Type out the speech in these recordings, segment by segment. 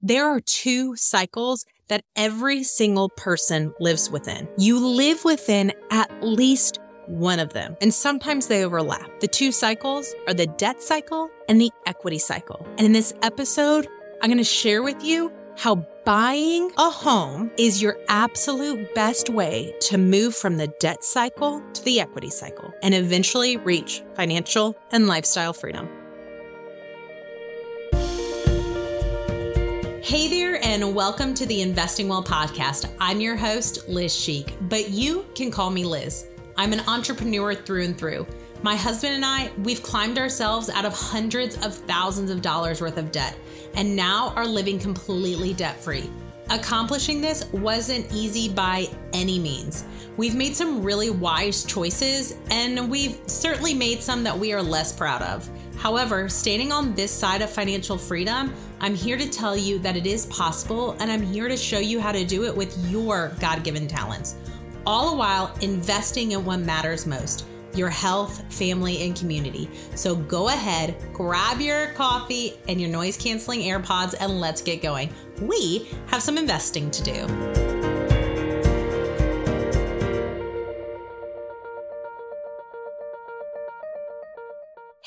there are two cycles that every single person lives within. You live within at least one of them, and sometimes they overlap. The two cycles are the debt cycle and the equity cycle. And in this episode, I'm going to share with you how buying a home is your absolute best way to move from the debt cycle to the equity cycle and eventually reach financial and lifestyle freedom. Hey there, and welcome to the Investing Well podcast. I'm your host, Liz Sheik, but you can call me Liz. I'm an entrepreneur through and through. My husband and I, we've climbed ourselves out of hundreds of thousands of dollars worth of debt and now are living completely debt free. Accomplishing this wasn't easy by any means. We've made some really wise choices, and we've certainly made some that we are less proud of. However, standing on this side of financial freedom, I'm here to tell you that it is possible, and I'm here to show you how to do it with your God given talents, all the while investing in what matters most your health, family, and community. So go ahead, grab your coffee and your noise canceling AirPods, and let's get going. We have some investing to do.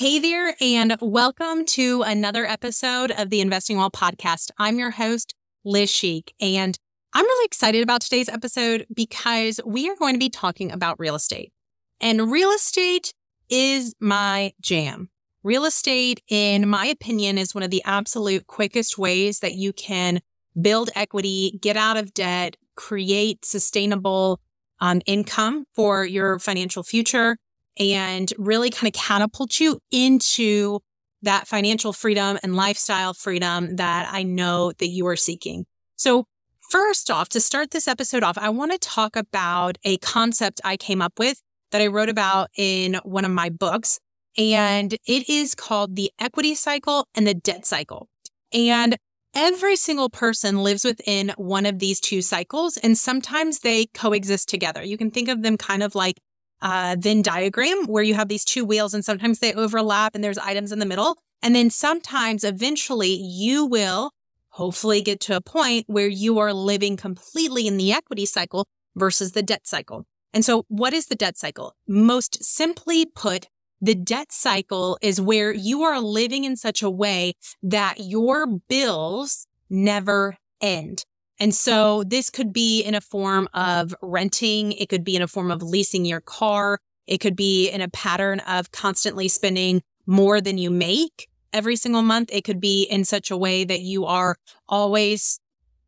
Hey there, and welcome to another episode of the Investing Well podcast. I'm your host, Liz Sheik, and I'm really excited about today's episode because we are going to be talking about real estate. And real estate is my jam. Real estate, in my opinion, is one of the absolute quickest ways that you can build equity, get out of debt, create sustainable um, income for your financial future and really kind of catapult you into that financial freedom and lifestyle freedom that I know that you are seeking. So first off, to start this episode off, I want to talk about a concept I came up with that I wrote about in one of my books. And it is called the equity cycle and the debt cycle. And every single person lives within one of these two cycles, and sometimes they coexist together. You can think of them kind of like uh, Venn diagram where you have these two wheels and sometimes they overlap and there's items in the middle. And then sometimes eventually you will hopefully get to a point where you are living completely in the equity cycle versus the debt cycle. And so what is the debt cycle? Most simply put, the debt cycle is where you are living in such a way that your bills never end. And so this could be in a form of renting. It could be in a form of leasing your car. It could be in a pattern of constantly spending more than you make every single month. It could be in such a way that you are always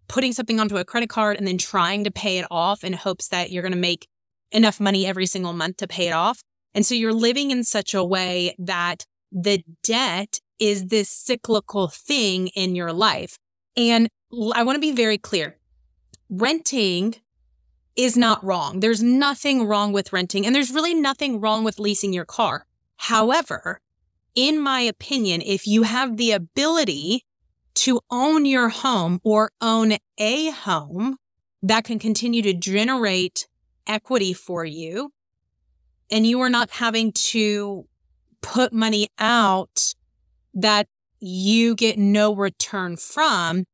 putting something onto a credit card and then trying to pay it off in hopes that you're going to make enough money every single month to pay it off. And so you're living in such a way that the debt is this cyclical thing in your life. And I want to be very clear. Renting is not wrong. There's nothing wrong with renting, and there's really nothing wrong with leasing your car. However, in my opinion, if you have the ability to own your home or own a home that can continue to generate equity for you, and you are not having to put money out that you get no return from,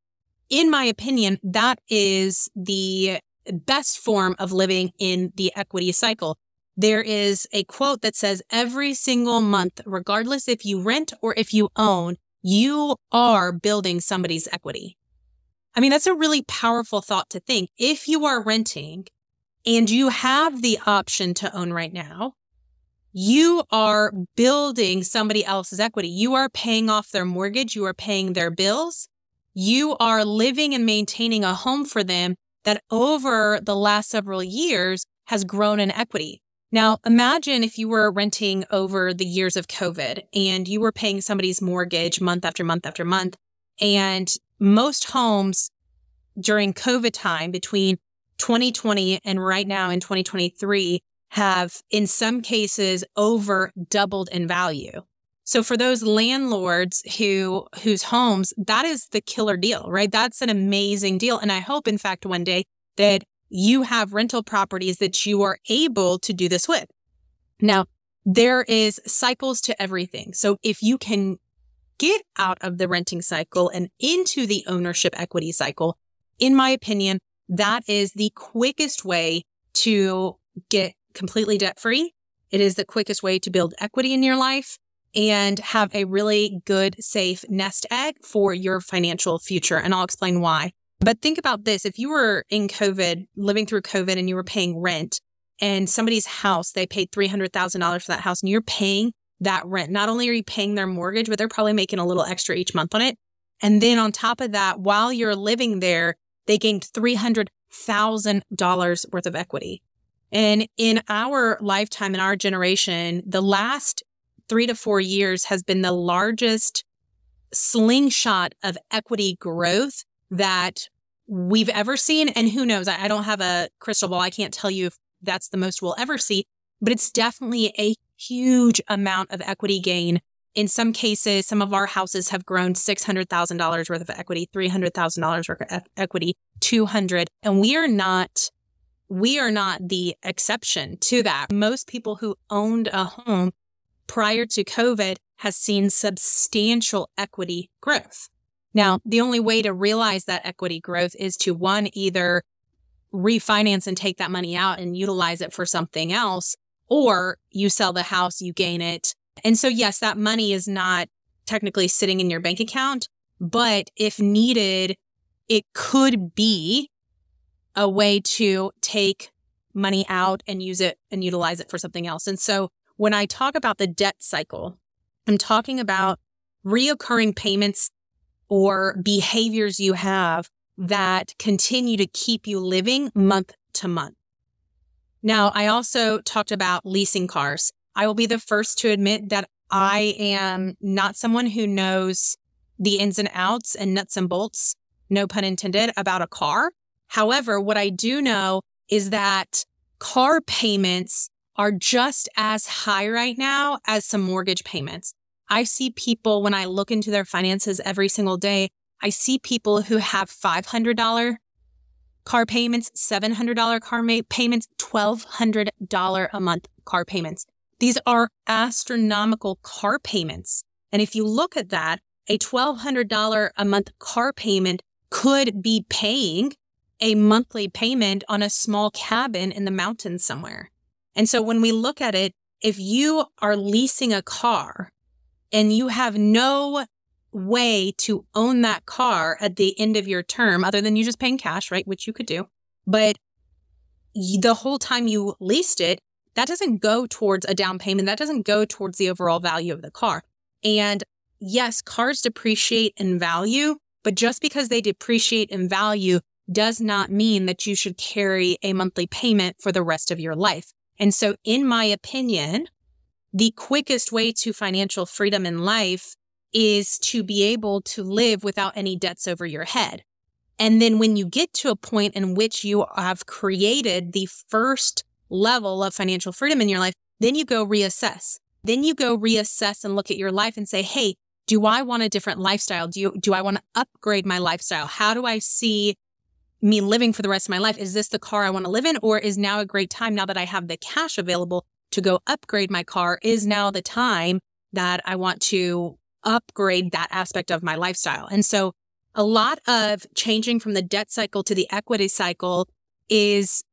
in my opinion, that is the best form of living in the equity cycle. There is a quote that says every single month, regardless if you rent or if you own, you are building somebody's equity. I mean, that's a really powerful thought to think. If you are renting and you have the option to own right now, you are building somebody else's equity. You are paying off their mortgage. You are paying their bills you are living and maintaining a home for them that over the last several years has grown in equity. Now, imagine if you were renting over the years of COVID and you were paying somebody's mortgage month after month after month. And most homes during COVID time between 2020 and right now in 2023 have in some cases over doubled in value. So for those landlords who whose homes that is the killer deal, right? That's an amazing deal and I hope in fact one day that you have rental properties that you are able to do this with. Now, there is cycles to everything. So if you can get out of the renting cycle and into the ownership equity cycle, in my opinion, that is the quickest way to get completely debt free. It is the quickest way to build equity in your life and have a really good, safe nest egg for your financial future. And I'll explain why. But think about this. If you were in COVID, living through COVID and you were paying rent and somebody's house, they paid $300,000 for that house and you're paying that rent. Not only are you paying their mortgage, but they're probably making a little extra each month on it. And then on top of that, while you're living there, they gained $300,000 worth of equity. And in our lifetime, in our generation, the last three to four years has been the largest slingshot of equity growth that we've ever seen. And who knows? I, I don't have a crystal ball. I can't tell you if that's the most we'll ever see, but it's definitely a huge amount of equity gain. In some cases, some of our houses have grown $600,000 worth of equity, $300,000 worth of equity, 200. And we are not, we are not the exception to that. Most people who owned a home prior to COVID has seen substantial equity growth. Now, the only way to realize that equity growth is to one, either refinance and take that money out and utilize it for something else, or you sell the house, you gain it. And so, yes, that money is not technically sitting in your bank account, but if needed, it could be a way to take money out and use it and utilize it for something else. And so, when I talk about the debt cycle, I'm talking about reoccurring payments or behaviors you have that continue to keep you living month to month. Now, I also talked about leasing cars. I will be the first to admit that I am not someone who knows the ins and outs and nuts and bolts, no pun intended, about a car. However, what I do know is that car payments are just as high right now as some mortgage payments. I see people when I look into their finances every single day, I see people who have $500 car payments, $700 car ma- payments, $1,200 a month car payments. These are astronomical car payments. And if you look at that, a $1,200 a month car payment could be paying a monthly payment on a small cabin in the mountains somewhere. And so when we look at it, if you are leasing a car and you have no way to own that car at the end of your term other than you just paying cash, right? Which you could do. But the whole time you leased it, that doesn't go towards a down payment. That doesn't go towards the overall value of the car. And yes, cars depreciate in value, but just because they depreciate in value does not mean that you should carry a monthly payment for the rest of your life. And so, in my opinion, the quickest way to financial freedom in life is to be able to live without any debts over your head. And then when you get to a point in which you have created the first level of financial freedom in your life, then you go reassess. Then you go reassess and look at your life and say, Hey, do I want a different lifestyle? Do you, do I want to upgrade my lifestyle? How do I see me living for the rest of my life? Is this the car I want to live in? Or is now a great time now that I have the cash available to go upgrade my car? Is now the time that I want to upgrade that aspect of my lifestyle? And so a lot of changing from the debt cycle to the equity cycle is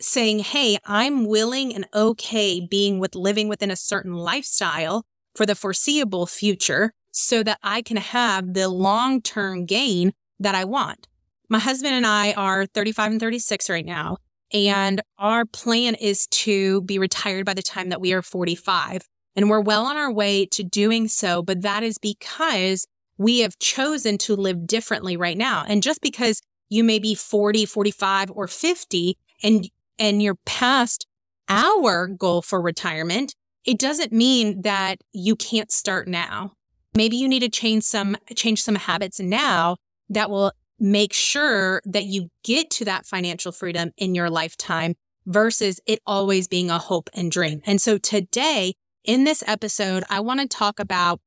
saying, Hey, I'm willing and okay being with living within a certain lifestyle for the foreseeable future so that I can have the long term gain that I want. My husband and I are 35 and 36 right now. And our plan is to be retired by the time that we are 45. And we're well on our way to doing so. But that is because we have chosen to live differently right now. And just because you may be 40, 45 or 50 and, and you're past our goal for retirement, it doesn't mean that you can't start now. Maybe you need to change some, change some habits now that will make sure that you get to that financial freedom in your lifetime versus it always being a hope and dream. And so today in this episode, I want to talk about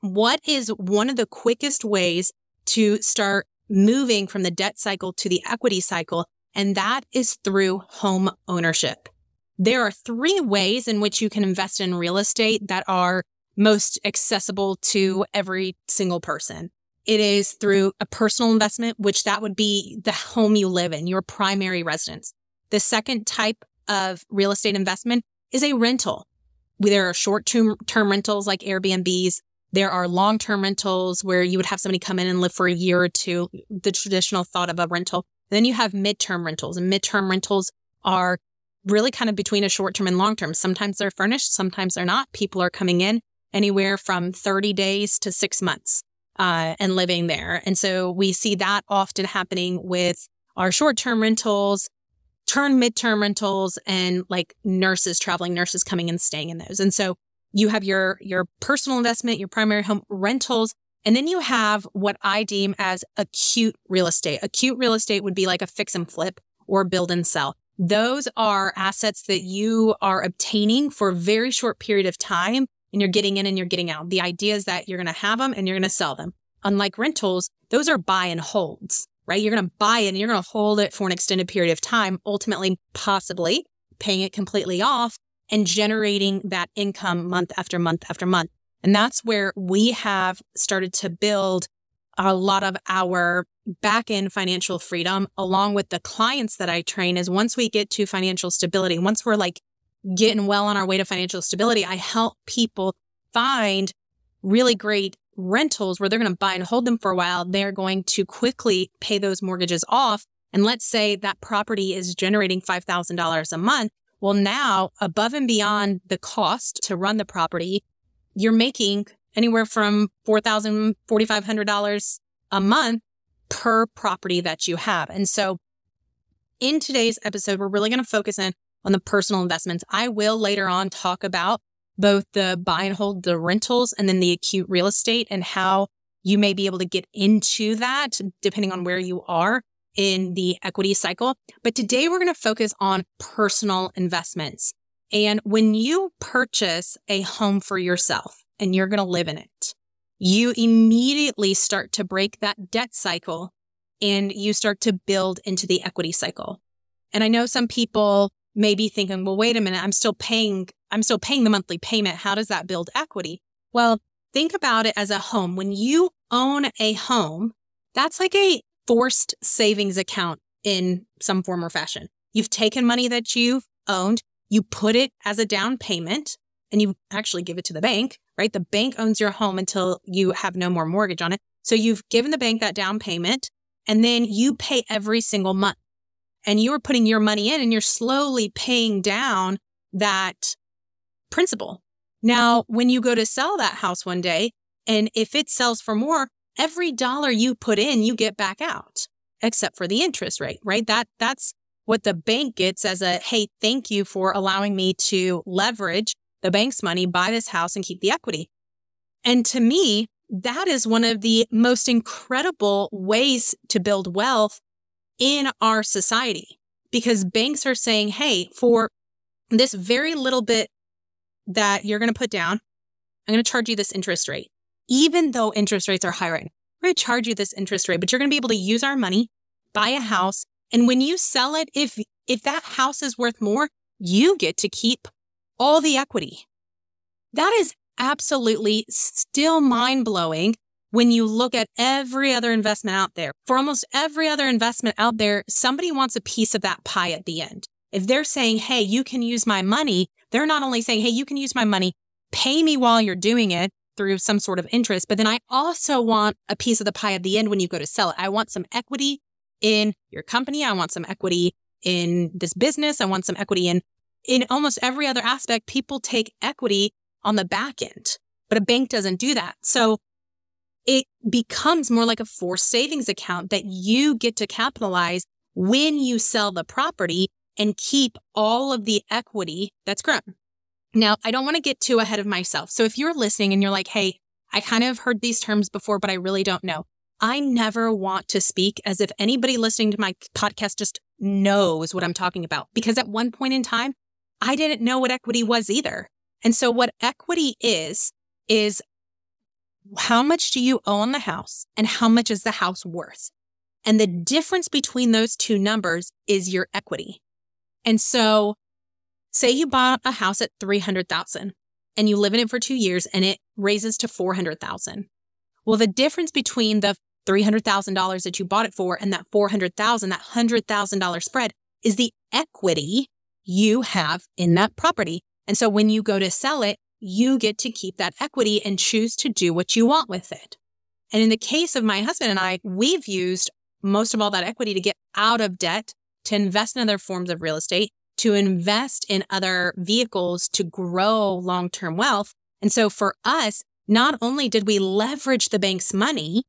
what is one of the quickest ways to start moving from the debt cycle to the equity cycle. And that is through home ownership. There are three ways in which you can invest in real estate that are most accessible to every single person. It is through a personal investment, which that would be the home you live in, your primary residence. The second type of real estate investment is a rental. There are short term rentals like Airbnbs. There are long term rentals where you would have somebody come in and live for a year or two, the traditional thought of a rental. Then you have midterm rentals and midterm rentals are really kind of between a short term and long term. Sometimes they're furnished, sometimes they're not. People are coming in anywhere from 30 days to six months uh, and living there. And so we see that often happening with our short term rentals, turn midterm rentals, and like nurses, traveling nurses coming and staying in those. And so you have your, your personal investment, your primary home rentals, and then you have what I deem as acute real estate. Acute real estate would be like a fix and flip or build and sell. Those are assets that you are obtaining for a very short period of time and you're getting in and you're getting out. The idea is that you're going to have them and you're going to sell them. Unlike rentals, those are buy and holds, right? You're going to buy it and you're going to hold it for an extended period of time, ultimately, possibly paying it completely off and generating that income month after month after month. And that's where we have started to build a lot of our back end financial freedom along with the clients that I train is once we get to financial stability, once we're like getting well on our way to financial stability, I help people find really great rentals where they're going to buy and hold them for a while. They're going to quickly pay those mortgages off. And let's say that property is generating $5,000 a month. Well, now above and beyond the cost to run the property, you're making anywhere from $4,000, $4,500 a month per property that you have. And so in today's episode, we're really going to focus in on the personal investments. I will later on talk about both the buy and hold, the rentals, and then the acute real estate and how you may be able to get into that depending on where you are in the equity cycle. But today we're going to focus on personal investments. And when you purchase a home for yourself and you're going to live in it, you immediately start to break that debt cycle and you start to build into the equity cycle. And I know some people may be thinking, well, wait a minute, I'm still paying, I'm still paying the monthly payment. How does that build equity? Well, think about it as a home. When you own a home, that's like a forced savings account in some form or fashion. You've taken money that you've owned, you put it as a down payment, and you actually give it to the bank, right? The bank owns your home until you have no more mortgage on it. So you've given the bank that down payment and then you pay every single month and you're putting your money in and you're slowly paying down that principal. Now, when you go to sell that house one day, and if it sells for more, every dollar you put in, you get back out, except for the interest rate, right? That, that's what the bank gets as a, Hey, thank you for allowing me to leverage the bank's money, buy this house and keep the equity. And to me, that is one of the most incredible ways to build wealth in our society because banks are saying, Hey, for this very little bit that you're going to put down, I'm going to charge you this interest rate. Even though interest rates are high right now, we're going to charge you this interest rate, but you're going to be able to use our money, buy a house. And when you sell it, if, if that house is worth more, you get to keep all the equity. That is absolutely still mind blowing when you look at every other investment out there, for almost every other investment out there, somebody wants a piece of that pie at the end. If they're saying, Hey, you can use my money, they're not only saying, Hey, you can use my money, pay me while you're doing it through some sort of interest, but then I also want a piece of the pie at the end when you go to sell it. I want some equity in your company. I want some equity in this business. I want some equity in, in almost every other aspect. People take equity on the back end, but a bank doesn't do that. So it becomes more like a forced savings account that you get to capitalize when you sell the property and keep all of the equity that's grown. Now, I don't want to get too ahead of myself. So if you're listening and you're like, Hey, I kind of heard these terms before, but I really don't know. I never want to speak as if anybody listening to my podcast just knows what I'm talking about. Because at one point in time, I didn't know what equity was either. And so what equity is, is how much do you owe on the house and how much is the house worth? And the difference between those two numbers is your equity. And so say you bought a house at 300,000 and you live in it for two years and it raises to 400,000. Well, the difference between the $300,000 that you bought it for and that 400,000, that $100,000 spread is the equity you have in that property. And so when you go to sell it, you get to keep that equity and choose to do what you want with it. And in the case of my husband and I, we've used most of all that equity to get out of debt, to invest in other forms of real estate, to invest in other vehicles to grow long term wealth. And so for us, not only did we leverage the bank's money,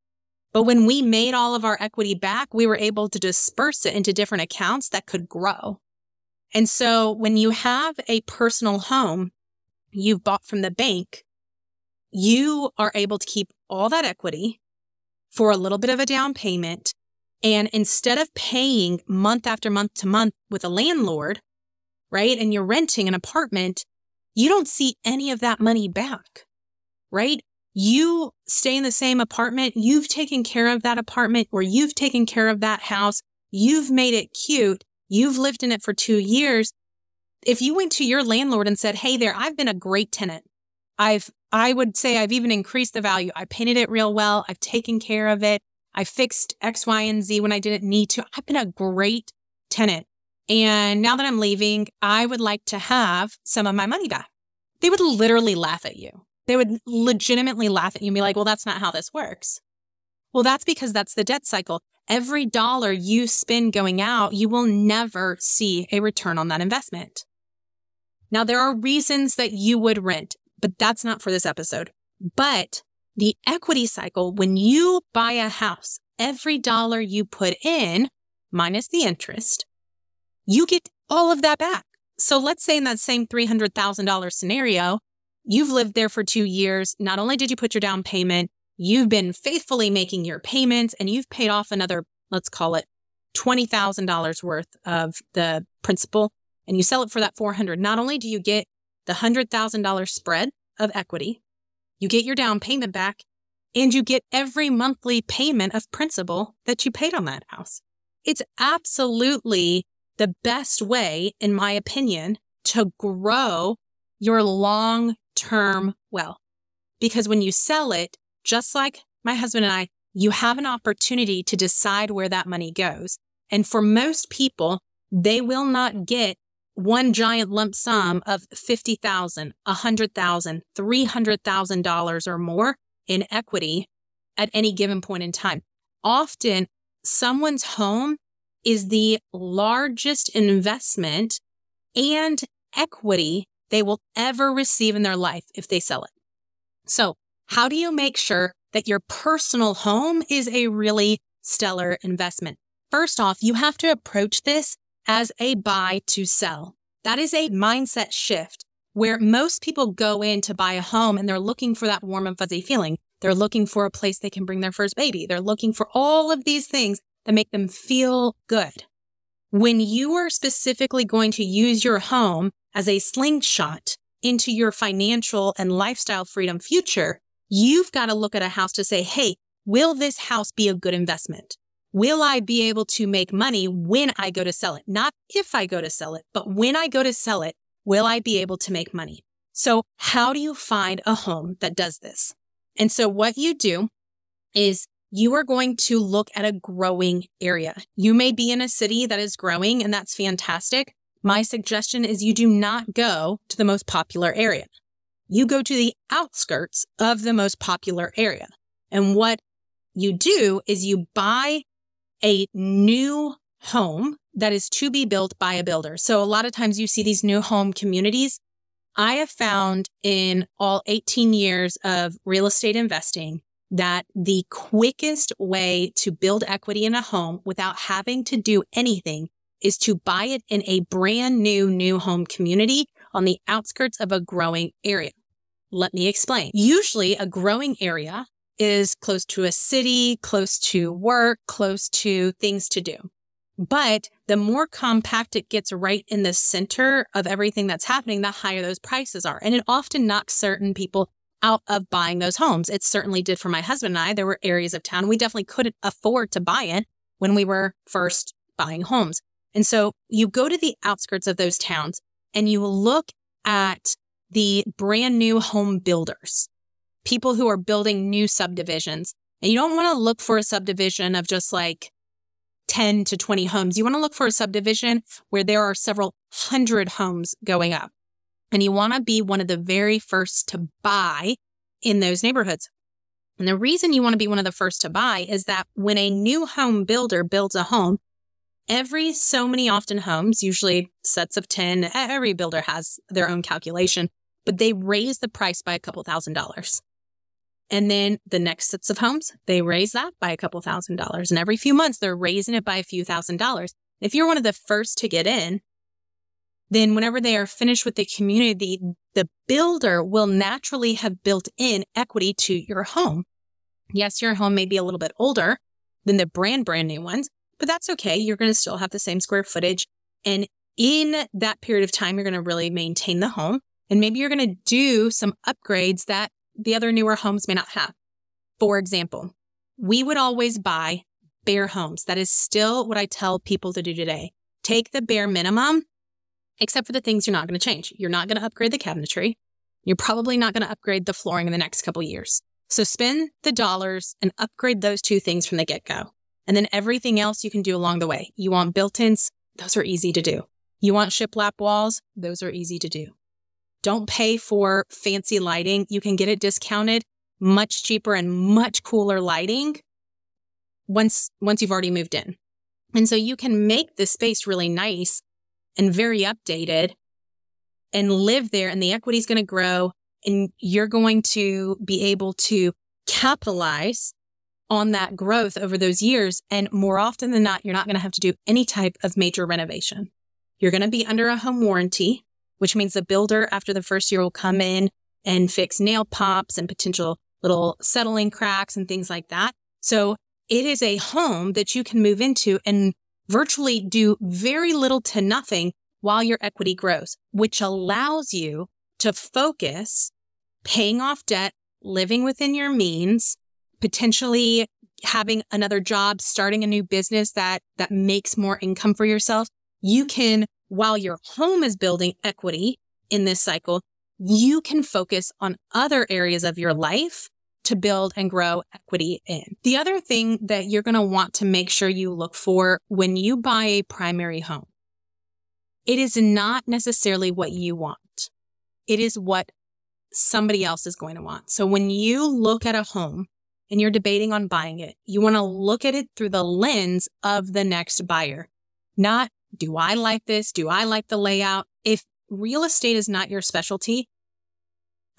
but when we made all of our equity back, we were able to disperse it into different accounts that could grow. And so when you have a personal home you've bought from the bank, you are able to keep all that equity for a little bit of a down payment. And instead of paying month after month to month with a landlord, right? And you're renting an apartment, you don't see any of that money back, right? You stay in the same apartment. You've taken care of that apartment or you've taken care of that house. You've made it cute. You've lived in it for two years. If you went to your landlord and said, Hey there, I've been a great tenant. I've, I would say I've even increased the value. I painted it real well. I've taken care of it. I fixed X, Y, and Z when I didn't need to. I've been a great tenant. And now that I'm leaving, I would like to have some of my money back. They would literally laugh at you. They would legitimately laugh at you and be like, well, that's not how this works. Well, that's because that's the debt cycle. Every dollar you spend going out, you will never see a return on that investment. Now, there are reasons that you would rent, but that's not for this episode. But the equity cycle, when you buy a house, every dollar you put in minus the interest you get all of that back. So let's say in that same $300,000 scenario, you've lived there for two years. Not only did you put your down payment, you've been faithfully making your payments and you've paid off another, let's call it $20,000 worth of the principal and you sell it for that 400. Not only do you get the $100,000 spread of equity, you get your down payment back and you get every monthly payment of principal that you paid on that house. It's absolutely the best way, in my opinion, to grow your long term wealth. Because when you sell it, just like my husband and I, you have an opportunity to decide where that money goes. And for most people, they will not get one giant lump sum of $50,000, $100,000, $300,000 or more in equity at any given point in time. Often someone's home is the largest investment and equity they will ever receive in their life if they sell it. So how do you make sure that your personal home is a really stellar investment? First off, you have to approach this as a buy to sell. That is a mindset shift where most people go in to buy a home and they're looking for that warm and fuzzy feeling. They're looking for a place they can bring their first baby. They're looking for all of these things that make them feel good. When you are specifically going to use your home as a slingshot into your financial and lifestyle freedom future, you've got to look at a house to say, Hey, will this house be a good investment? Will I be able to make money when I go to sell it? Not if I go to sell it, but when I go to sell it, will I be able to make money? So how do you find a home that does this? And so what you do is you are going to look at a growing area. You may be in a city that is growing and that's fantastic. My suggestion is you do not go to the most popular area. You go to the outskirts of the most popular area. And what you do is you buy a new home that is to be built by a builder. So a lot of times you see these new home communities. I have found in all 18 years of real estate investing that the quickest way to build equity in a home without having to do anything is to buy it in a brand new new home community on the outskirts of a growing area. Let me explain. Usually a growing area is close to a city, close to work, close to things to do. But the more compact it gets right in the center of everything that's happening, the higher those prices are. And it often knocks certain people out of buying those homes. It certainly did for my husband and I. There were areas of town we definitely couldn't afford to buy it when we were first buying homes. And so you go to the outskirts of those towns and you look at the brand new home builders, people who are building new subdivisions. And you don't want to look for a subdivision of just like 10 to 20 homes. You want to look for a subdivision where there are several hundred homes going up. And you want to be one of the very first to buy in those neighborhoods. And the reason you want to be one of the first to buy is that when a new home builder builds a home, every so many often homes, usually sets of 10, every builder has their own calculation, but they raise the price by a couple thousand dollars. And then the next sets of homes, they raise that by a couple thousand dollars. And every few months, they're raising it by a few thousand dollars. If you're one of the first to get in, then whenever they are finished with the community, the builder will naturally have built in equity to your home. Yes, your home may be a little bit older than the brand, brand new ones, but that's okay. You're going to still have the same square footage. And in that period of time, you're going to really maintain the home. And maybe you're going to do some upgrades that the other newer homes may not have. For example, we would always buy bare homes. That is still what I tell people to do today. Take the bare minimum, except for the things you're not going to change. You're not going to upgrade the cabinetry. You're probably not going to upgrade the flooring in the next couple years. So spend the dollars and upgrade those two things from the get go. And then everything else you can do along the way. You want built ins? Those are easy to do. You want shiplap walls? Those are easy to do. Don't pay for fancy lighting. You can get it discounted much cheaper and much cooler lighting once, once you've already moved in. And so you can make the space really nice and very updated and live there and the equity is going to grow and you're going to be able to capitalize on that growth over those years. And more often than not, you're not going to have to do any type of major renovation. You're going to be under a home warranty which means the builder after the first year will come in and fix nail pops and potential little settling cracks and things like that. So it is a home that you can move into and virtually do very little to nothing while your equity grows, which allows you to focus paying off debt, living within your means, potentially having another job, starting a new business that, that makes more income for yourself. You can while your home is building equity in this cycle, you can focus on other areas of your life to build and grow equity in. The other thing that you're going to want to make sure you look for when you buy a primary home, it is not necessarily what you want. It is what somebody else is going to want. So when you look at a home and you're debating on buying it, you want to look at it through the lens of the next buyer, not do I like this? Do I like the layout? If real estate is not your specialty,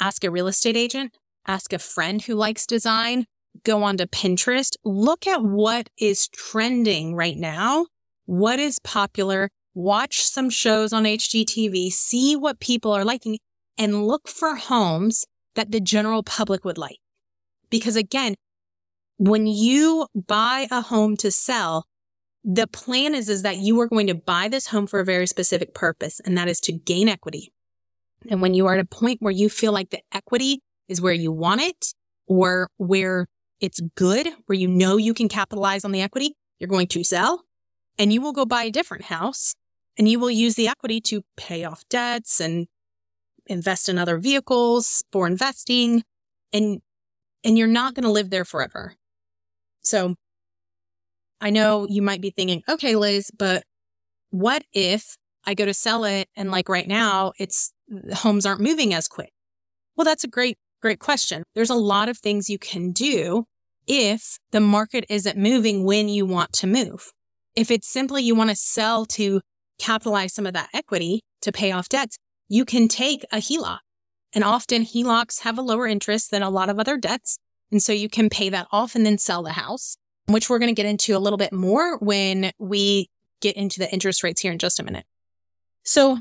ask a real estate agent, ask a friend who likes design, go onto Pinterest, look at what is trending right now, what is popular, watch some shows on HGTV, see what people are liking, and look for homes that the general public would like. Because again, when you buy a home to sell, the plan is, is that you are going to buy this home for a very specific purpose, and that is to gain equity. And when you are at a point where you feel like the equity is where you want it or where it's good, where you know you can capitalize on the equity, you're going to sell and you will go buy a different house and you will use the equity to pay off debts and invest in other vehicles for investing and and you're not going to live there forever. So I know you might be thinking, okay, Liz, but what if I go to sell it and like right now it's homes aren't moving as quick? Well, that's a great, great question. There's a lot of things you can do if the market isn't moving when you want to move. If it's simply you want to sell to capitalize some of that equity to pay off debts, you can take a HELOC. And often HELOCs have a lower interest than a lot of other debts. And so you can pay that off and then sell the house which we're going to get into a little bit more when we get into the interest rates here in just a minute. So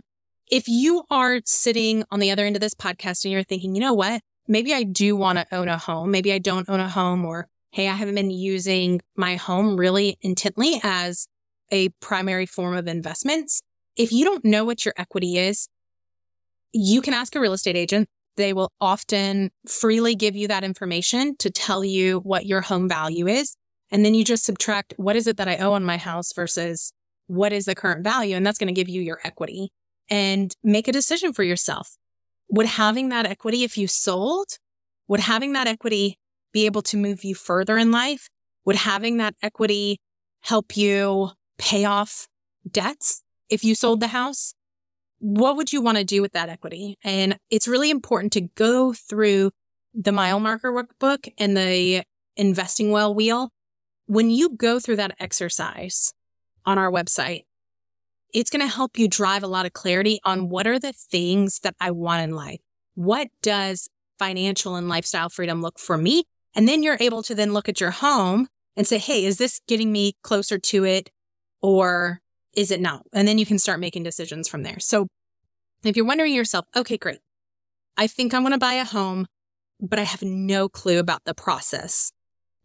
if you are sitting on the other end of this podcast and you're thinking, you know what? Maybe I do want to own a home. Maybe I don't own a home or, Hey, I haven't been using my home really intently as a primary form of investments. If you don't know what your equity is, you can ask a real estate agent. They will often freely give you that information to tell you what your home value is. And then you just subtract what is it that I owe on my house versus what is the current value? And that's going to give you your equity and make a decision for yourself. Would having that equity, if you sold, Would having that equity be able to move you further in life? Would having that equity help you pay off debts if you sold the house? What would you want to do with that equity? And it's really important to go through the mile marker workbook and the investing well wheel. When you go through that exercise on our website, it's going to help you drive a lot of clarity on what are the things that I want in life. What does financial and lifestyle freedom look for me? And then you're able to then look at your home and say, Hey, is this getting me closer to it or is it not? And then you can start making decisions from there. So if you're wondering yourself, okay, great. I think I'm going to buy a home, but I have no clue about the process.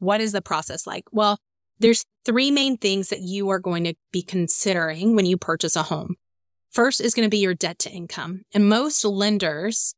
What is the process like? Well, there's three main things that you are going to be considering when you purchase a home. First is going to be your debt to income. And most lenders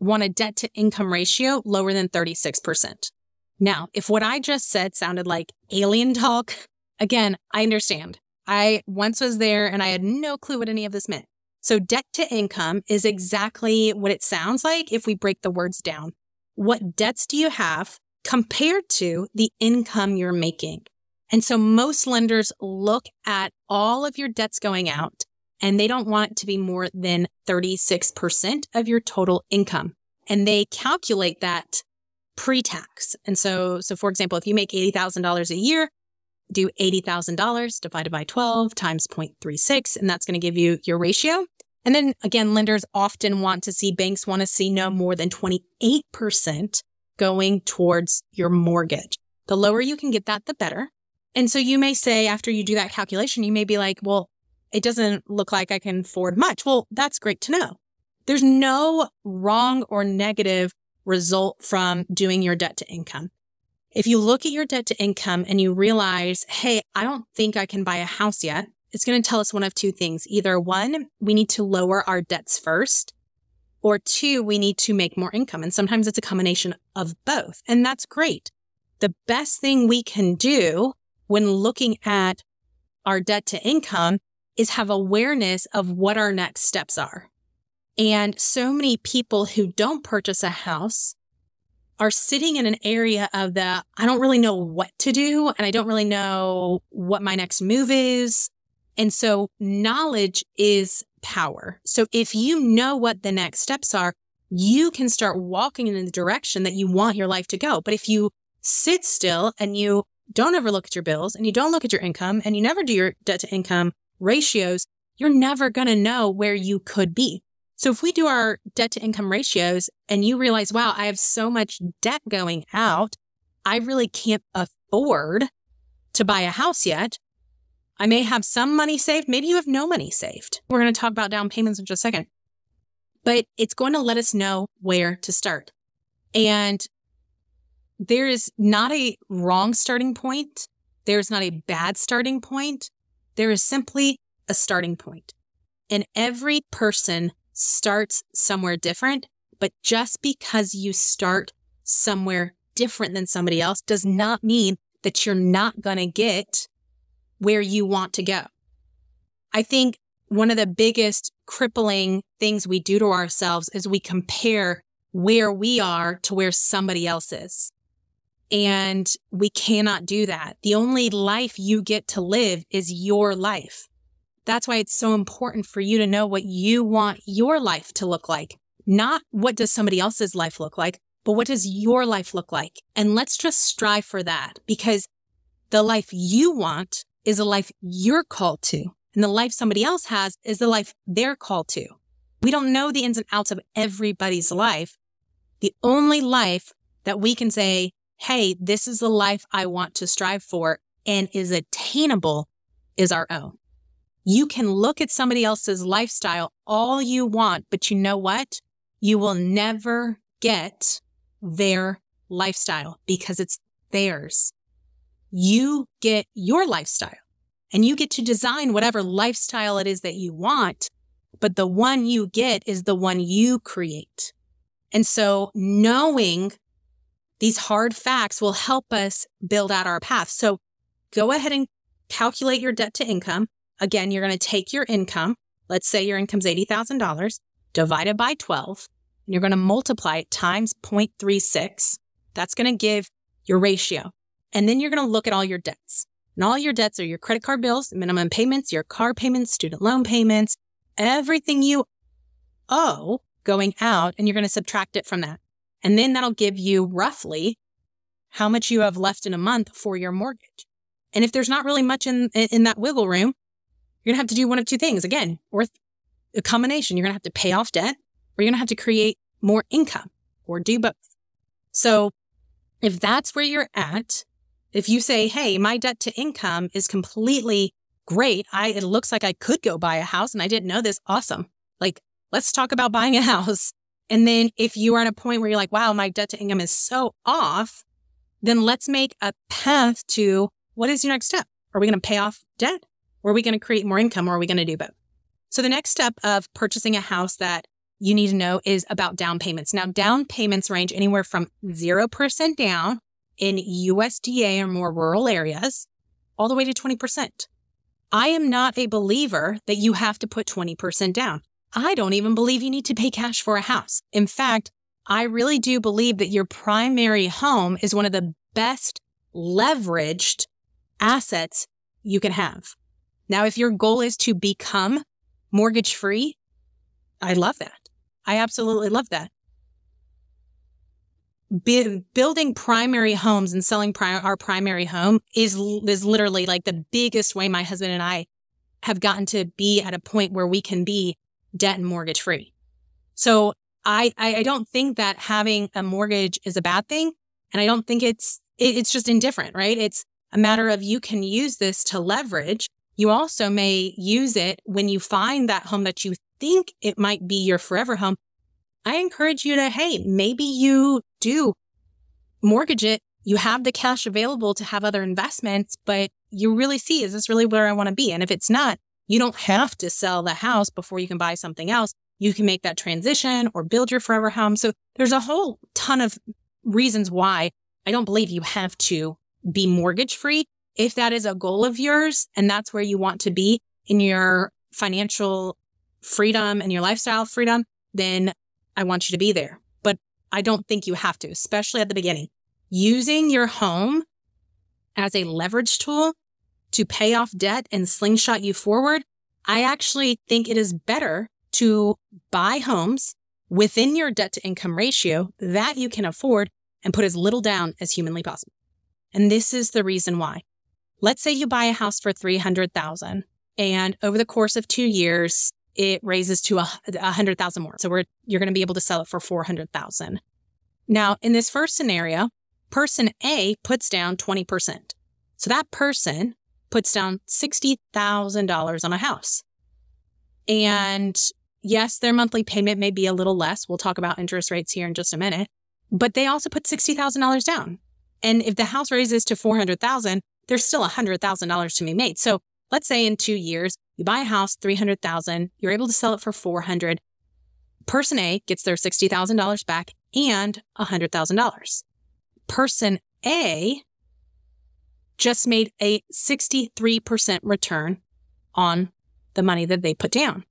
want a debt to income ratio lower than 36%. Now, if what I just said sounded like alien talk, again, I understand. I once was there and I had no clue what any of this meant. So debt to income is exactly what it sounds like if we break the words down. What debts do you have compared to the income you're making? And so most lenders look at all of your debts going out and they don't want to be more than 36% of your total income. And they calculate that pre-tax. And so, so for example, if you make $80,000 a year, do $80,000 divided by 12 times 0.36, and that's going to give you your ratio. And then again, lenders often want to see, banks want to see no more than 28% going towards your mortgage. The lower you can get that, the better. And so you may say after you do that calculation, you may be like, well, it doesn't look like I can afford much. Well, that's great to know. There's no wrong or negative result from doing your debt to income. If you look at your debt to income and you realize, hey, I don't think I can buy a house yet, it's going to tell us one of two things. Either one, we need to lower our debts first, or two, we need to make more income. And sometimes it's a combination of both. And that's great. The best thing we can do when looking at our debt to income is have awareness of what our next steps are. And so many people who don't purchase a house are sitting in an area of the, I don't really know what to do and I don't really know what my next move is. And so knowledge is power. So if you know what the next steps are, you can start walking in the direction that you want your life to go. But if you sit still and you don't ever look at your bills and you don't look at your income and you never do your debt to income ratios, you're never going to know where you could be. So if we do our debt to income ratios and you realize, wow, I have so much debt going out, I really can't afford to buy a house yet. I may have some money saved. Maybe you have no money saved. We're going to talk about down payments in just a second, but it's going to let us know where to start. And there is not a wrong starting point. There's not a bad starting point. There is simply a starting point. And every person starts somewhere different, but just because you start somewhere different than somebody else does not mean that you're not going to get where you want to go. I think one of the biggest crippling things we do to ourselves is we compare where we are to where somebody else is. And we cannot do that. The only life you get to live is your life. That's why it's so important for you to know what you want your life to look like. Not what does somebody else's life look like, but what does your life look like? And let's just strive for that because the life you want is a life you're called to. And the life somebody else has is the life they're called to. We don't know the ins and outs of everybody's life. The only life that we can say, Hey, this is the life I want to strive for and is attainable is our own. You can look at somebody else's lifestyle all you want, but you know what? You will never get their lifestyle because it's theirs. You get your lifestyle and you get to design whatever lifestyle it is that you want, but the one you get is the one you create. And so knowing these hard facts will help us build out our path. So go ahead and calculate your debt to income. Again, you're going to take your income. Let's say your income's $80,000 divided by 12. and you're going to multiply it times 0.36. That's going to give your ratio. And then you're going to look at all your debts. And all your debts are your credit card bills, minimum payments, your car payments, student loan payments, everything you owe going out, and you're going to subtract it from that. And then that'll give you roughly how much you have left in a month for your mortgage. And if there's not really much in, in that wiggle room, you're going to have to do one of two things again, or a combination. You're going to have to pay off debt or you're going to have to create more income or do both. So if that's where you're at, if you say, Hey, my debt to income is completely great. I, it looks like I could go buy a house and I didn't know this. Awesome. Like, let's talk about buying a house. And then if you are at a point where you're like, wow, my debt to income is so off, then let's make a path to what is your next step? Are we going to pay off debt? Or are we going to create more income? Or are we going to do both? So the next step of purchasing a house that you need to know is about down payments. Now, down payments range anywhere from 0% down in USDA or more rural areas all the way to 20%. I am not a believer that you have to put 20% down. I don't even believe you need to pay cash for a house. In fact, I really do believe that your primary home is one of the best leveraged assets you can have. Now, if your goal is to become mortgage free, I love that. I absolutely love that. Be- building primary homes and selling pri- our primary home is is literally like the biggest way my husband and I have gotten to be at a point where we can be debt and mortgage free. So I, I don't think that having a mortgage is a bad thing, and I don't think it's it, it's just indifferent, right? It's a matter of you can use this to leverage. You also may use it when you find that home that you think it might be your forever home, I encourage you to, hey, maybe you do mortgage it. You have the cash available to have other investments, but you really see, is this really where I want to be? And if it's not, you don't have to sell the house before you can buy something else. You can make that transition or build your forever home. So there's a whole ton of reasons why I don't believe you have to be mortgage free. If that is a goal of yours and that's where you want to be in your financial freedom and your lifestyle freedom, then I want you to be there. I don't think you have to, especially at the beginning. Using your home as a leverage tool to pay off debt and slingshot you forward, I actually think it is better to buy homes within your debt to income ratio that you can afford and put as little down as humanly possible. And this is the reason why. Let's say you buy a house for 300,000 and over the course of 2 years it raises to a, a hundred thousand more. So we're, you're going to be able to sell it for 400,000. Now, in this first scenario, person A puts down 20%. So that person puts down $60,000 on a house. And yes, their monthly payment may be a little less. We'll talk about interest rates here in just a minute, but they also put $60,000 down. And if the house raises to 400,000, there's still $100,000 to be made. So let's say in two years, you buy a house, 300,000, you're able to sell it for 400. Person A gets their $60,000 back and $100,000. Person A just made a 63% return on the money that they put down.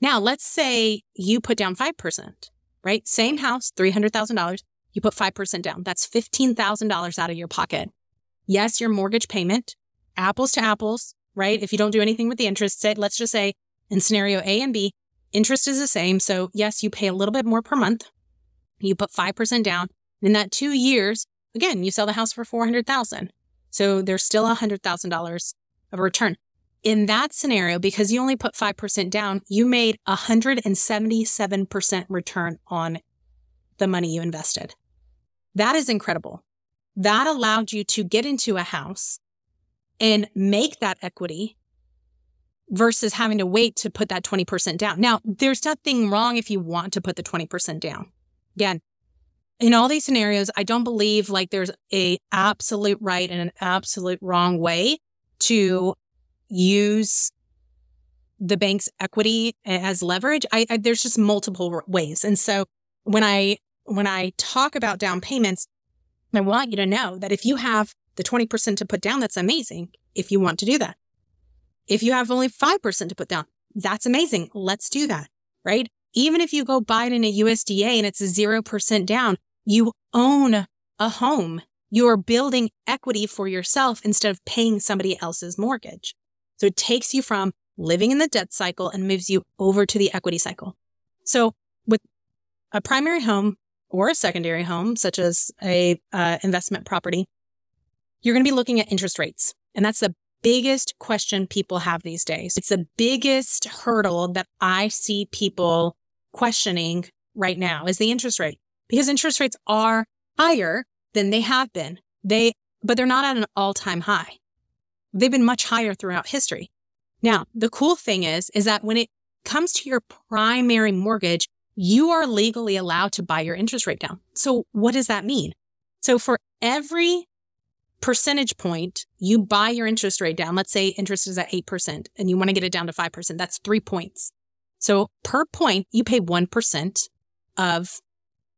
Now, let's say you put down 5%, right? Same house, $300,000. You put 5% down. That's $15,000 out of your pocket. Yes, your mortgage payment, apples to apples, right? If you don't do anything with the interest, say, let's just say in scenario A and B, interest is the same. So yes, you pay a little bit more per month. You put 5% down. In that two years, again, you sell the house for 400,000. So there's still $100,000 of return. In that scenario, because you only put 5% down, you made 177% return on the money you invested. That is incredible. That allowed you to get into a house and make that equity versus having to wait to put that 20% down. Now, there's nothing wrong if you want to put the 20% down. Again, in all these scenarios, I don't believe like there's a absolute right and an absolute wrong way to use the bank's equity as leverage. I, I there's just multiple ways. And so when I when I talk about down payments, I want you to know that if you have the 20% to put down, that's amazing if you want to do that. If you have only 5% to put down, that's amazing. Let's do that, right? even if you go buy it in a USDA and it's a 0% down, you own a home. You're building equity for yourself instead of paying somebody else's mortgage. So it takes you from living in the debt cycle and moves you over to the equity cycle. So with a primary home or a secondary home, such as a uh, investment property, you're going to be looking at interest rates. And that's the biggest question people have these days. It's the biggest hurdle that I see people questioning right now is the interest rate because interest rates are higher than they have been. They, but they're not at an all time high. They've been much higher throughout history. Now, the cool thing is, is that when it comes to your primary mortgage, you are legally allowed to buy your interest rate down. So what does that mean? So for every percentage point you buy your interest rate down, let's say interest is at 8% and you want to get it down to 5%, that's three points. So per point, you pay 1% of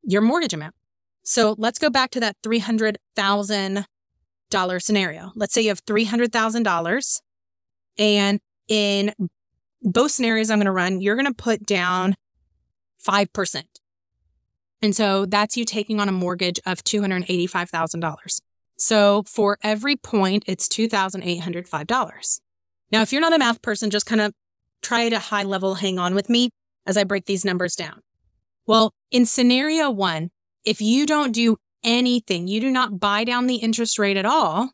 your mortgage amount. So let's go back to that $300,000 scenario. Let's say you have $300,000 and in both scenarios I'm going to run, you're going to put down 5%. And so that's you taking on a mortgage of $285,000. So for every point, it's $2,805. Now, if you're not a math person, just kind of try to high level hang on with me as I break these numbers down. Well, in scenario one, if you don't do anything, you do not buy down the interest rate at all,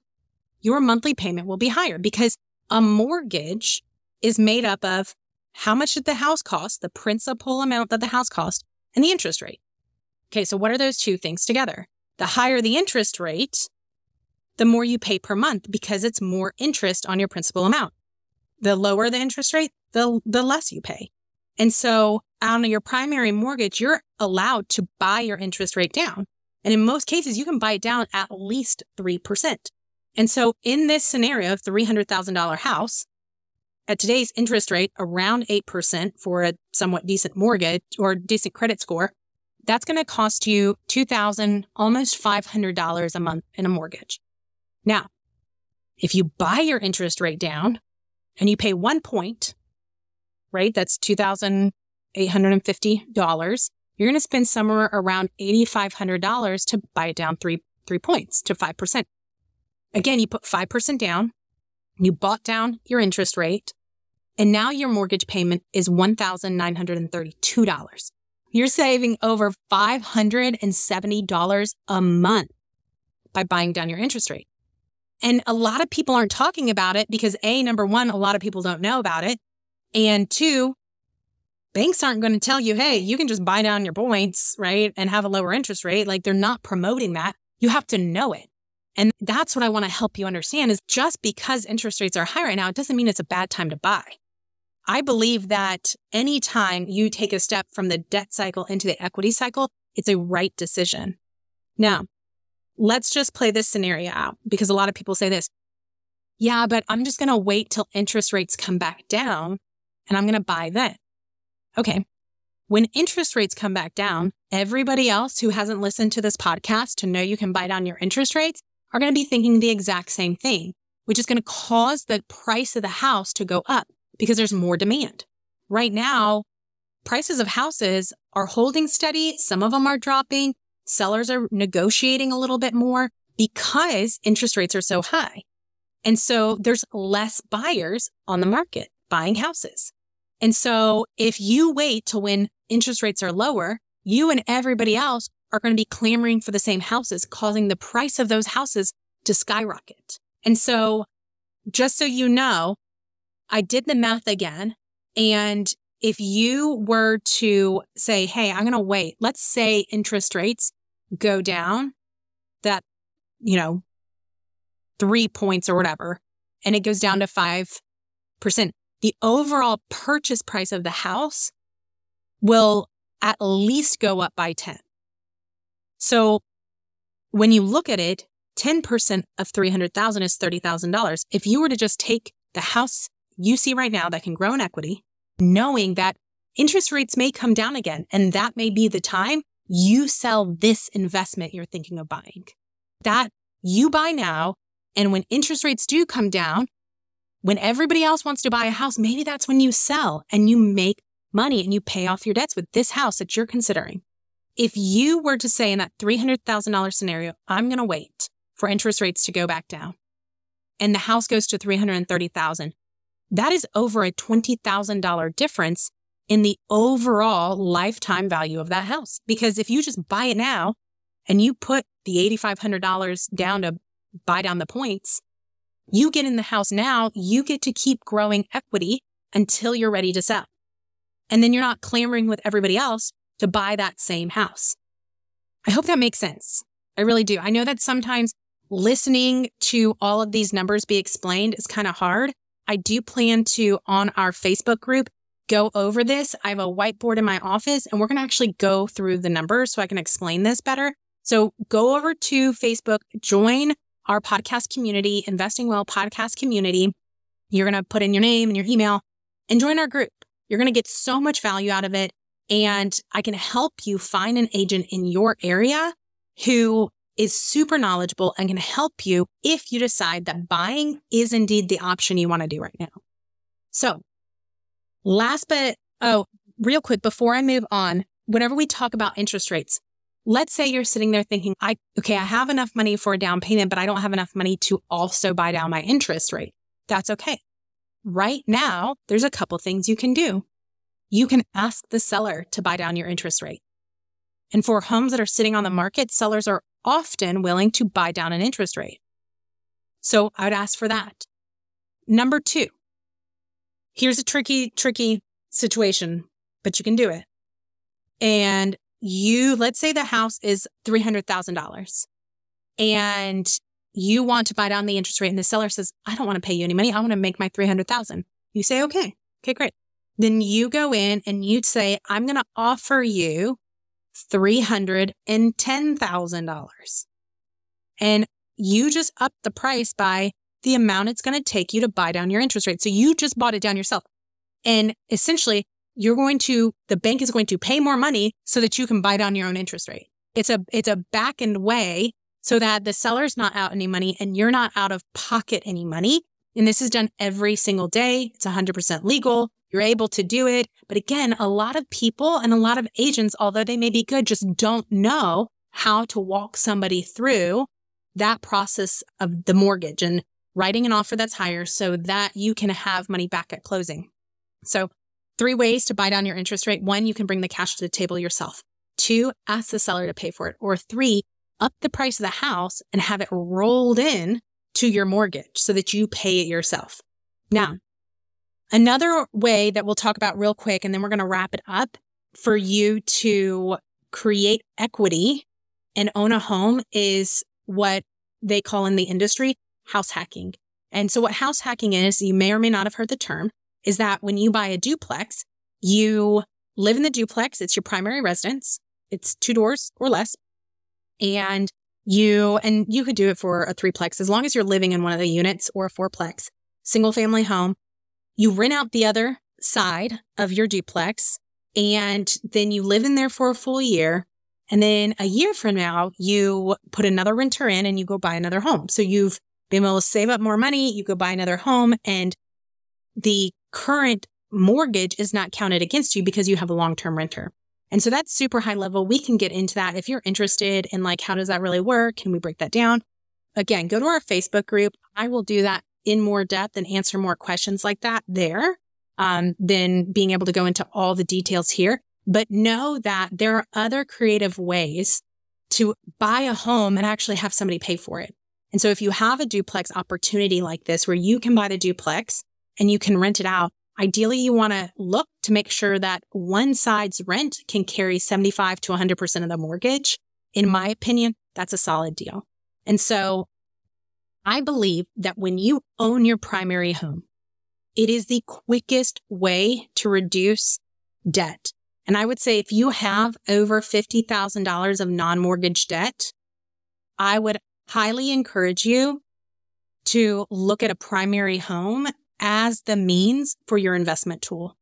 your monthly payment will be higher because a mortgage is made up of how much did the house cost, the principal amount that the house cost, and the interest rate. Okay, so what are those two things together? The higher the interest rate, the more you pay per month because it's more interest on your principal amount. The lower the interest rate, the, the less you pay. And so on your primary mortgage, you're allowed to buy your interest rate down. And in most cases, you can buy it down at least 3%. And so in this scenario, $300,000 house, at today's interest rate, around 8% for a somewhat decent mortgage or decent credit score, that's going to cost you 2000 almost $500 a month in a mortgage. Now, if you buy your interest rate down and you pay one point, right? That's $2,850. You're going to spend somewhere around $8,500 to buy it down three, three points to 5%. Again, you put 5% down, you bought down your interest rate, and now your mortgage payment is $1,932. You're saving over $570 a month by buying down your interest rate. And a lot of people aren't talking about it because A, number one, a lot of people don't know about it. And two, banks aren't going to tell you, hey, you can just buy down your points, right? And have a lower interest rate. Like they're not promoting that. You have to know it. And that's what I want to help you understand is just because interest rates are high right now, it doesn't mean it's a bad time to buy. I believe that anytime you take a step from the debt cycle into the equity cycle, it's a right decision. Now, let's just play this scenario out because a lot of people say this. Yeah, but I'm just going to wait till interest rates come back down and I'm going to buy then. Okay. When interest rates come back down, everybody else who hasn't listened to this podcast to know you can buy down your interest rates are going to be thinking the exact same thing, which is going to cause the price of the house to go up because there's more demand. Right now, prices of houses are holding steady. Some of them are dropping. Sellers are negotiating a little bit more because interest rates are so high. And so there's less buyers on the market buying houses. And so if you wait till when interest rates are lower, you and everybody else are going to be clamoring for the same houses, causing the price of those houses to skyrocket. And so just so you know, I did the math again. And if you were to say, Hey, I'm going to wait, let's say interest rates go down that, you know, three points or whatever, and it goes down to 5%, the overall purchase price of the house will at least go up by 10. So when you look at it, 10% of 300,000 is $30,000. If you were to just take the house you see right now that can grow in equity, knowing that interest rates may come down again, and that may be the time you sell this investment you're thinking of buying. That you buy now. And when interest rates do come down, when everybody else wants to buy a house, maybe that's when you sell and you make money and you pay off your debts with this house that you're considering. If you were to say in that $300,000 scenario, I'm going to wait for interest rates to go back down and the house goes to 330,000, that is over a $20,000 difference in the overall lifetime value of that house. Because if you just buy it now and you put the $8,500 down to buy down the points, you get in the house now, you get to keep growing equity until you're ready to sell. And then you're not clamoring with everybody else to buy that same house. I hope that makes sense. I really do. I know that sometimes listening to all of these numbers be explained is kind of hard. I do plan to on our Facebook group go over this. I have a whiteboard in my office and we're going to actually go through the numbers so I can explain this better. So go over to Facebook, join our podcast community, Investing Well podcast community. You're going to put in your name and your email and join our group. You're going to get so much value out of it. And I can help you find an agent in your area who is super knowledgeable and can help you if you decide that buying is indeed the option you want to do right now. So last but, oh, real quick, before I move on, whenever we talk about interest rates, let's say you're sitting there thinking, I, okay, I have enough money for a down payment, but I don't have enough money to also buy down my interest rate. That's okay. Right now, there's a couple things you can do. You can ask the seller to buy down your interest rate. And for homes that are sitting on the market, sellers are often willing to buy down an interest rate. So I would ask for that. Number two, here's a tricky, tricky situation, but you can do it. And you, let's say the house is $300,000 and you want to buy down the interest rate and the seller says, I don't want to pay you any money. I want to make my 300,000. You say, okay, okay, great. Then you go in and you'd say, I'm going to offer you $310,000. And you just up the price by the amount it's going to take you to buy down your interest rate. So you just bought it down yourself. And essentially, you're going to, the bank is going to pay more money so that you can buy down your own interest rate. It's a, it's a back end way so that the seller's not out any money and you're not out of pocket any money. And this is done every single day. It's 100% legal. You're able to do it. But again, a lot of people and a lot of agents, although they may be good, just don't know how to walk somebody through that process of the mortgage and writing an offer that's higher so that you can have money back at closing. So three ways to buy down your interest rate. One, you can bring the cash to the table yourself. Two, ask the seller to pay for it. Or three, up the price of the house and have it rolled in to your mortgage so that you pay it yourself. Now, Another way that we'll talk about real quick, and then we're going to wrap it up for you to create equity and own a home is what they call in the industry house hacking. And so what house hacking is, you may or may not have heard the term, is that when you buy a duplex, you live in the duplex. It's your primary residence. It's two doors or less. And you, and you could do it for a threeplex as long as you're living in one of the units or a fourplex, single family home. You rent out the other side of your duplex and then you live in there for a full year. And then a year from now, you put another renter in and you go buy another home. So you've been able to save up more money. You go buy another home and the current mortgage is not counted against you because you have a long-term renter. And so that's super high level. We can get into that if you're interested in like, how does that really work? Can we break that down? Again, go to our Facebook group. I will do that in more depth and answer more questions like that there um, than being able to go into all the details here. But know that there are other creative ways to buy a home and actually have somebody pay for it. And so if you have a duplex opportunity like this where you can buy the duplex and you can rent it out, ideally you want to look to make sure that one side's rent can carry 75 to 100% of the mortgage. In my opinion, that's a solid deal. And so I believe that when you own your primary home, it is the quickest way to reduce debt. And I would say if you have over $50,000 of non-mortgage debt, I would highly encourage you to look at a primary home as the means for your investment tool.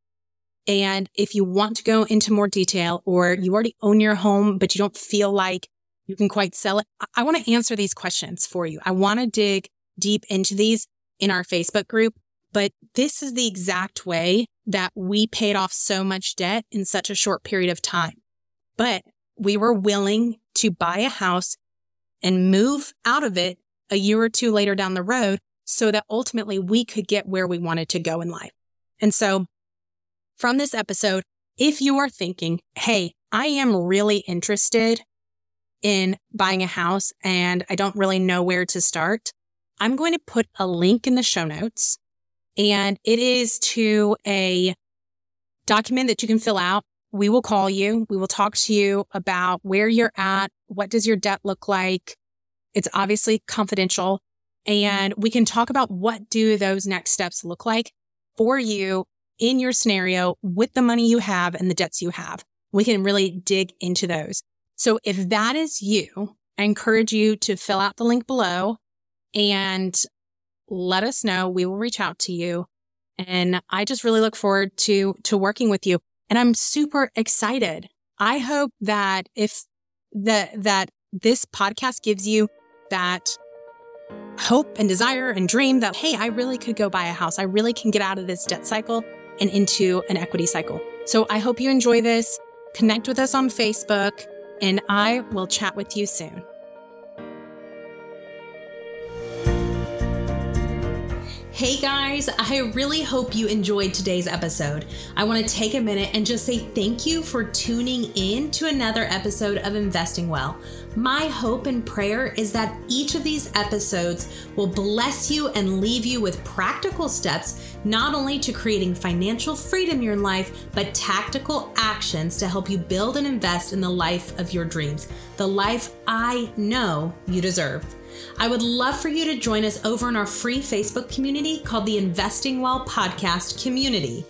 And if you want to go into more detail or you already own your home, but you don't feel like you can quite sell it. I want to answer these questions for you. I want to dig deep into these in our Facebook group, but this is the exact way that we paid off so much debt in such a short period of time. But we were willing to buy a house and move out of it a year or two later down the road so that ultimately we could get where we wanted to go in life. And so from this episode, if you are thinking, Hey, I am really interested in buying a house and I don't really know where to start, I'm going to put a link in the show notes and it is to a document that you can fill out. We will call you. We will talk to you about where you're at. What does your debt look like? It's obviously confidential and we can talk about what do those next steps look like for you in your scenario with the money you have and the debts you have. We can really dig into those. So if that is you, I encourage you to fill out the link below and let us know. We will reach out to you. And I just really look forward to, to working with you. And I'm super excited. I hope that if the, that this podcast gives you that hope and desire and dream that, Hey, I really could go buy a house. I really can get out of this debt cycle and into an equity cycle. So I hope you enjoy this. Connect with us on Facebook and I will chat with you soon. Hey guys, I really hope you enjoyed today's episode. I want to take a minute and just say thank you for tuning in to another episode of Investing Well. My hope and prayer is that each of these episodes will bless you and leave you with practical steps, not only to creating financial freedom in your life, but tactical actions to help you build and invest in the life of your dreams, the life I know you deserve. I would love for you to join us over in our free Facebook community called the Investing Well Podcast Community.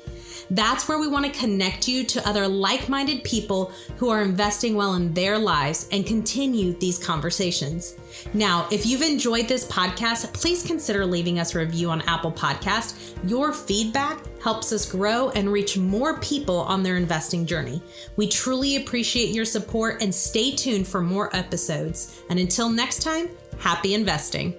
That's where we want to connect you to other like minded people who are investing well in their lives and continue these conversations. Now, if you've enjoyed this podcast, please consider leaving us a review on Apple Podcast. Your feedback helps us grow and reach more people on their investing journey. We truly appreciate your support and stay tuned for more episodes. And until next time, Happy investing.